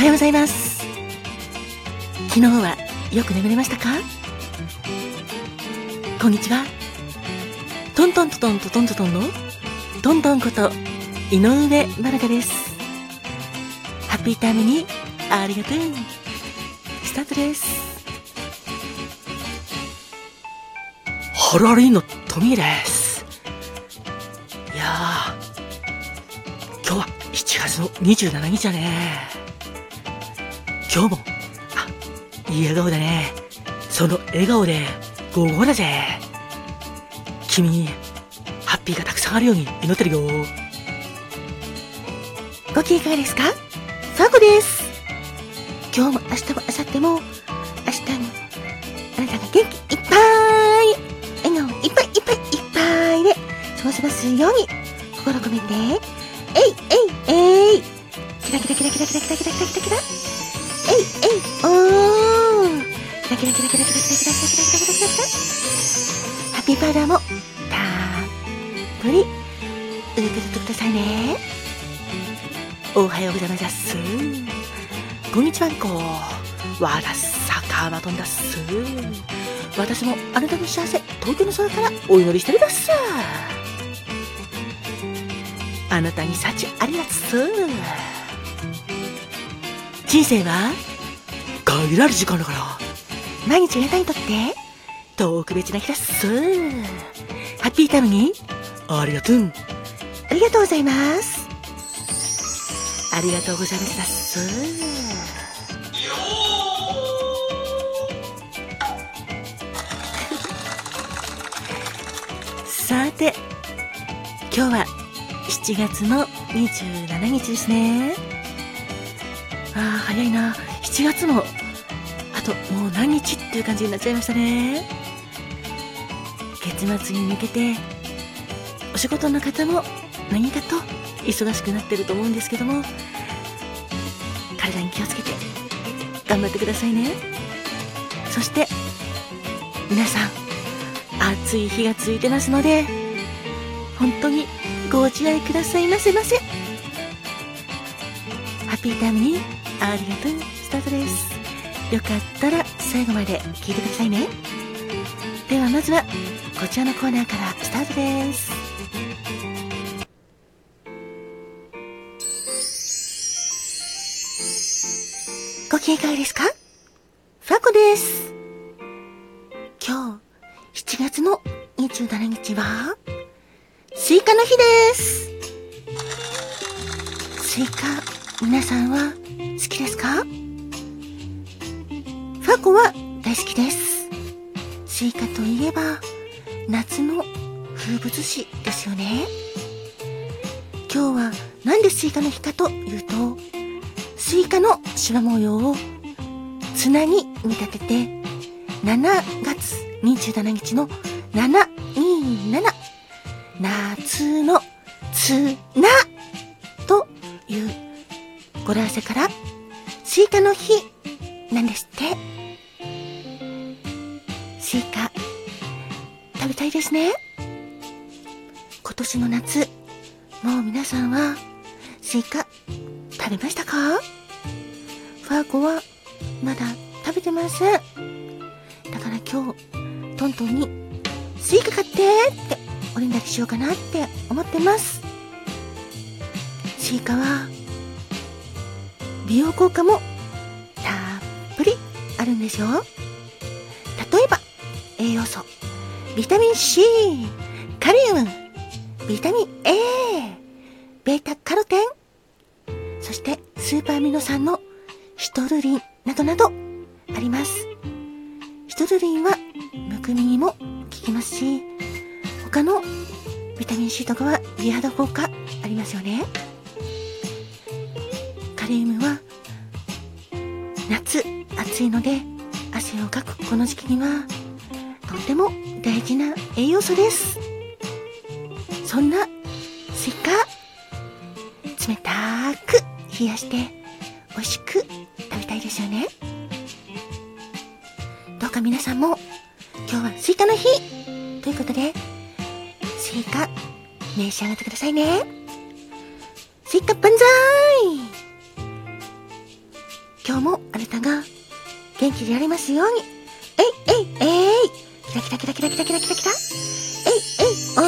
はようございます。昨日はよく眠れましたか？こんにちは。トントントントントントンのトントンこと井上まなかです。ハッピータイムにありがとう。スタートです。ハラリーのトミーです。いや今日は7月の27日だね今日も。あいい笑顔だね。その笑顔で午後だぜ。君にハッピーがたくさんあるように祈ってるよ。ご機嫌いかがですか？ファコです。今日も明日も明後日も明日もあなたが元気いっぱい笑顔いっぱいいっぱいいっぱいで過ごせますように心込めて。えいえいえい。キラキラキラキラキラキラキラキラキラ。キラキラキラキラキラキラキラキラキラキラキラキラハッピーパウダーもたっぷり受け取ってくださいねおはようございますこんにちはんこわださかまとんだっす私もあなたの幸せ東京の空からお祈りしてるだっすあなたに幸ありがとう人生は限られる時間だから毎日あなたにとって特別な日だっす。ハッピータイムに。ありがとうありがとうございます。ありがとうございますさて今日は7月の27日ですね。ああ早いな。7月もあともう何日っていう感じになっちゃいましたね。月末に向けてお仕事の方も何かと忙しくなってると思うんですけども体に気をつけて頑張ってくださいね。そして皆さん暑い日が続いてますので本当にご自愛くださいませませ。ハッピータイムにありがとう。スタートです。よかったら最後まで聞いてくださいね。ではまずはこちらのコーナーからスタートです。ご機嫌いかがですか？ファコです。今日7月の27日はスイカの日です。スイカ皆さんは好きですか？ファコは大好きです。スイカといえば夏の風物詩ですよね。今日はなんでスイカの日かというとスイカの縞模様を綱に見立てて7月27日の727夏の綱という語呂合わせからスイカの日スイカ食べたいですね。今年の夏もう皆さんはスイカ食べましたか？ファーコはまだ食べてません。だから今日トントンにスイカ買ってってお連絡しようかなって思ってます。スイカは美容効果もたっぷりあるんですよ。栄養素。ビタミン C カリウム。ビタミン A ベータカロテン。そしてスーパーアミノ酸のシトルリンなどなどあります。シトルリンはむくみにも効きますし他のビタミン C とかは美肌効果ありますよね。カリウムは夏暑いので汗をかくこの時期にはとっても大事な栄養素です。そんなスイカ冷たく冷やして美味しく食べたいですよね。どうか皆さんも今日はスイカの日ということでスイカ召し上がってくださいね。スイカ万歳！今日もあなたが元気でやりますように。えいえいえい。キラキラキラキラキラキラキラキラえいえいお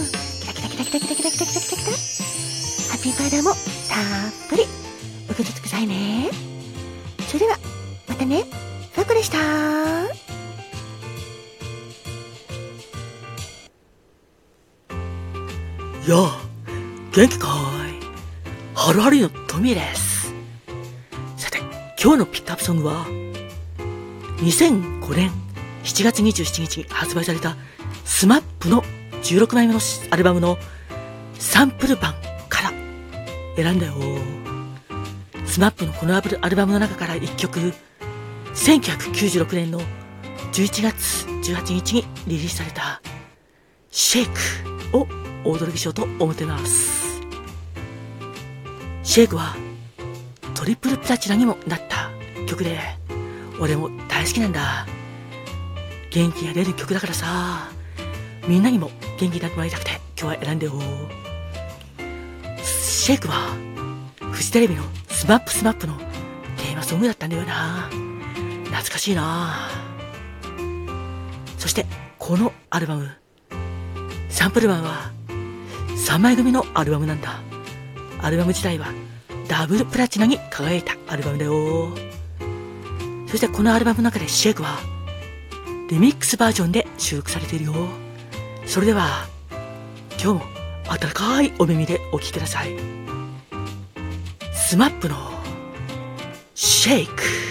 ーキラキラキラキラキラキラキラキラキラキラハッピーパウダーもたっぷり受け取ってくださいね。それでは、またね。ふうこでしたーやあ、元気かいハルハルのトミーです。さて、今日のピックアップソングは、2005年7月27日に発売された SMAPの16枚目のアルバムの SAMPLE BANG から選んだよ。 SMAPのこのアルバムの中から1曲、1996年の11月18日にリリースされたSHAKE をお届けしようと思っています。 SHAKE はトリプルプラチナにもなった曲で、俺も大好きなんだ。元気が出る曲だからさ、みんなにも元気になってもらいたくて今日は選んだよ。シェイクはフジテレビのスマップスマップのテーマソングだったんだよな。懐かしいな。そしてこのアルバム。 SAMPLE BANG は3枚組のアルバムなんだ。アルバム自体はダブルプラチナに輝いたアルバムだよ。そしてこのアルバムの中で SHAKE はリミックスバージョンで収録されているよ。それでは今日も温かいお耳でお聴きください。 SMAPの SHAKE。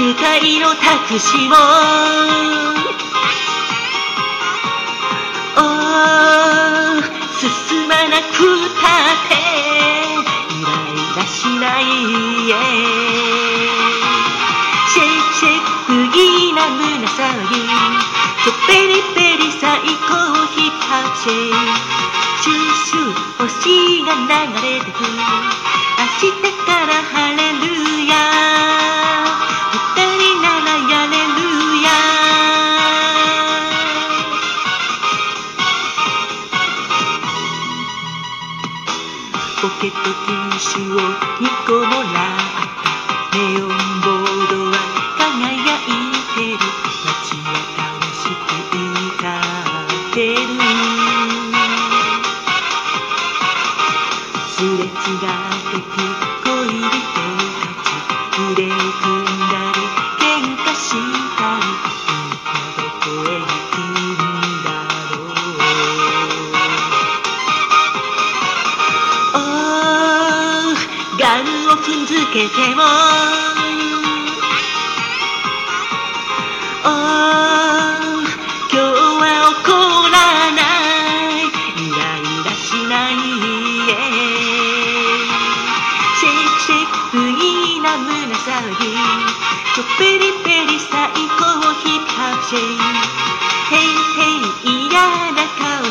次回のタクシーを。さりとペリペリ最高ひ立ちシュシュ星が流れてく。明日から晴れガンを踏んづけても。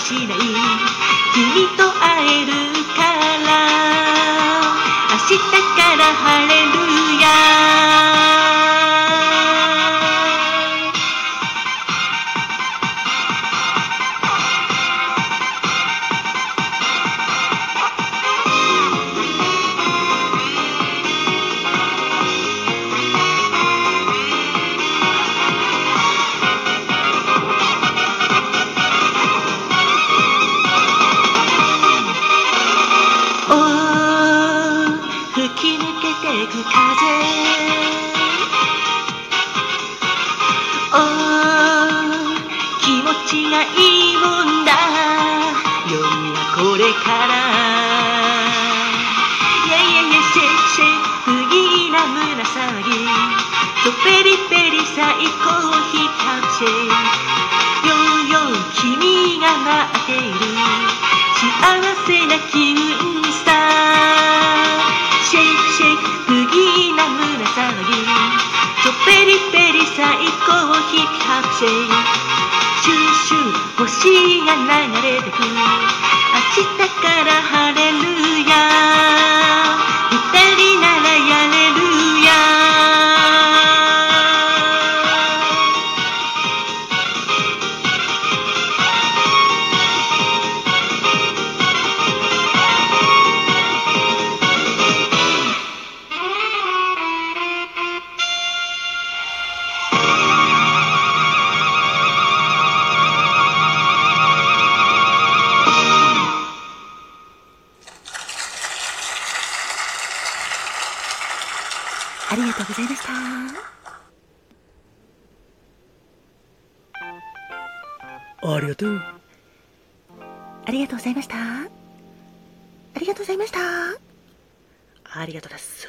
しない君と会えるから。明日から晴れ持ちがいいもんだ。夜はこれから。イェイイェイェイシェイシェイ不義な胸騒ぎ。とペリペリ最高ヒップハップシェイようよう君が待っている。幸せな気分さ。シェイクシェイク不義な胸騒ぎ。とペリペリ最高ヒップハップシェイ星が流れてく。明日から晴れありがとうございました。ありがとう。ありがとうございました。ありがとうございました。ありがとうです。